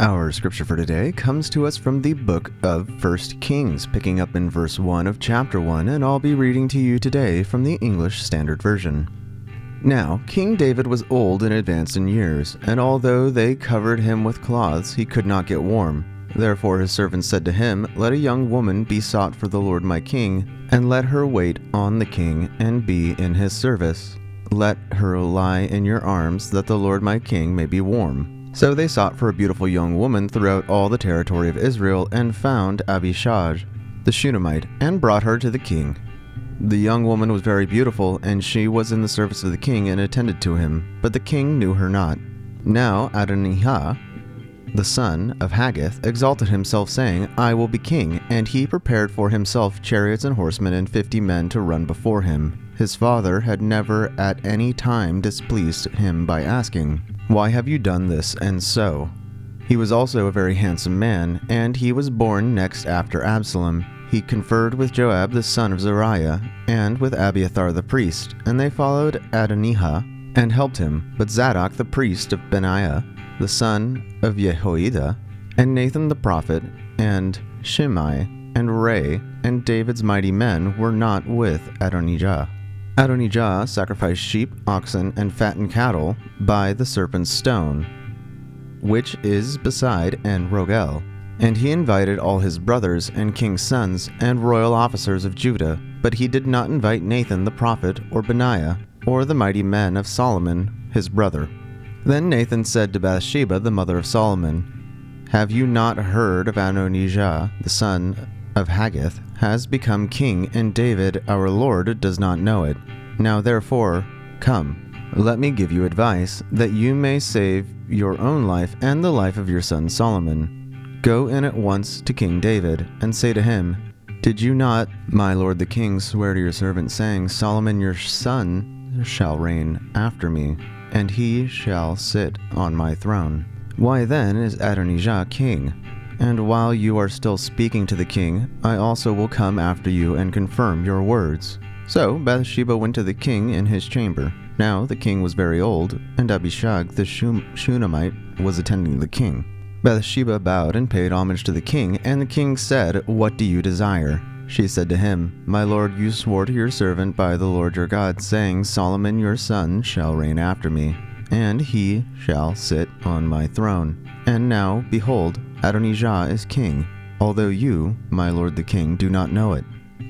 Our scripture for today comes to us from the book of 1 Kings, picking up in verse 1 of chapter 1, and I'll be reading to you today from the English Standard Version. Now, King David was old and advanced in years, and although they covered him with cloths, he could not get warm. Therefore his servants said to him, Let a young woman be sought for the Lord my king, and let her wait on the king and be in his service. Let her lie in your arms, that the Lord my king may be warm. So they sought for a beautiful young woman throughout all the territory of Israel and found Abishag, the Shunammite, and brought her to the king. The young woman was very beautiful, and she was in the service of the king and attended to him, but the king knew her not. Now Adonijah, the son of Haggith, exalted himself, saying, I will be king, and he prepared for himself chariots and horsemen and fifty men to run before him. His father had never at any time displeased him by asking, why have you done this and so? He was also a very handsome man, and he was born next after Absalom. He conferred with Joab the son of Zeruiah, and with Abiathar the priest, and they followed Adonijah and helped him. But Zadok the priest of Benaiah, the son of Jehoiada, and Nathan the prophet, and Shimei, and Rei, and David's mighty men were not with Adonijah. Adonijah sacrificed sheep, oxen, and fattened cattle by the serpent's stone, which is beside En Rogel. And he invited all his brothers and king's sons and royal officers of Judah, but he did not invite Nathan the prophet or Benaiah or the mighty men of Solomon his brother. Then Nathan said to Bathsheba the mother of Solomon, Have you not heard of Adonijah the son of Haggith has become king, and David our Lord does not know it. Now therefore, come, let me give you advice, that you may save your own life and the life of your son Solomon. Go in at once to King David, and say to him, Did you not, my lord the king, swear to your servant, saying, Solomon your son shall reign after me, and he shall sit on my throne? Why then is Adonijah king? And while you are still speaking to the king, I also will come after you and confirm your words. So Bathsheba went to the king in his chamber. Now the king was very old, and Abishag the Shunammite was attending the king. Bathsheba bowed and paid homage to the king, and the king said, What do you desire? She said to him, My lord, you swore to your servant by the Lord your God, saying, Solomon your son shall reign after me, and he shall sit on my throne. And now, behold, Adonijah is king, although you, my lord the king, do not know it.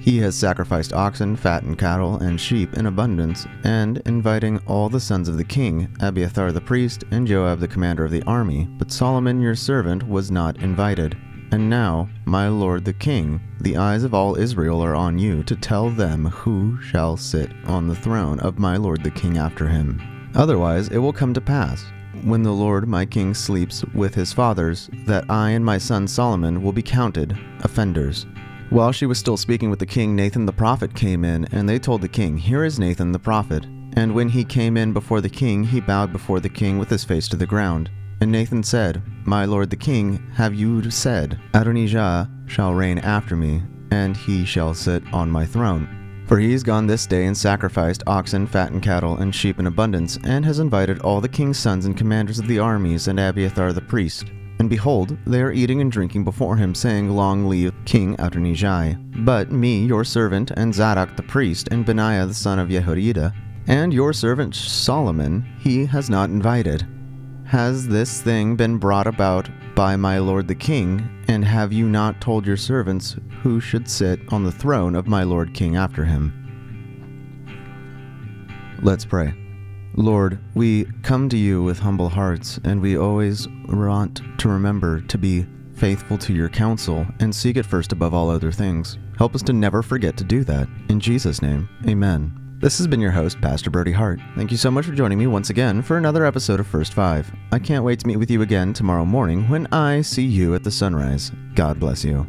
He has sacrificed oxen, fattened cattle, and sheep in abundance, and inviting all the sons of the king, Abiathar the priest, and Joab the commander of the army. But Solomon your servant was not invited. And now, my lord the king, the eyes of all Israel are on you to tell them who shall sit on the throne of my lord the king after him. Otherwise, it will come to pass when the Lord my king sleeps with his fathers, that I and my son Solomon will be counted offenders. While she was still speaking with the king, Nathan the prophet came in, and they told the king, Here is Nathan the prophet. And when he came in before the king, he bowed before the king with his face to the ground. And Nathan said, My lord the king, have you said, Adonijah shall reign after me, and he shall sit on my throne? For he is gone this day and sacrificed oxen, fattened cattle, and sheep in abundance, and has invited all the king's sons and commanders of the armies, and Abiathar the priest. And behold, they are eating and drinking before him, saying, Long live King Adonijah. But me, your servant, and Zadok the priest, and Benaiah the son of Jehoiada, and your servant Solomon, he has not invited. Has this thing been brought about by my lord the king? And have you not told your servants who should sit on the throne of my lord king after him? Let's pray. Lord, we come to you with humble hearts, and we always want to remember to be faithful to your counsel and seek it first above all other things. Help us to never forget to do that. In Jesus' name, amen. This has been your host, Pastor Brody Hart. Thank you so much for joining me once again for another episode of First Five. I can't wait to meet with you again tomorrow morning when I see you at the sunrise. God bless you.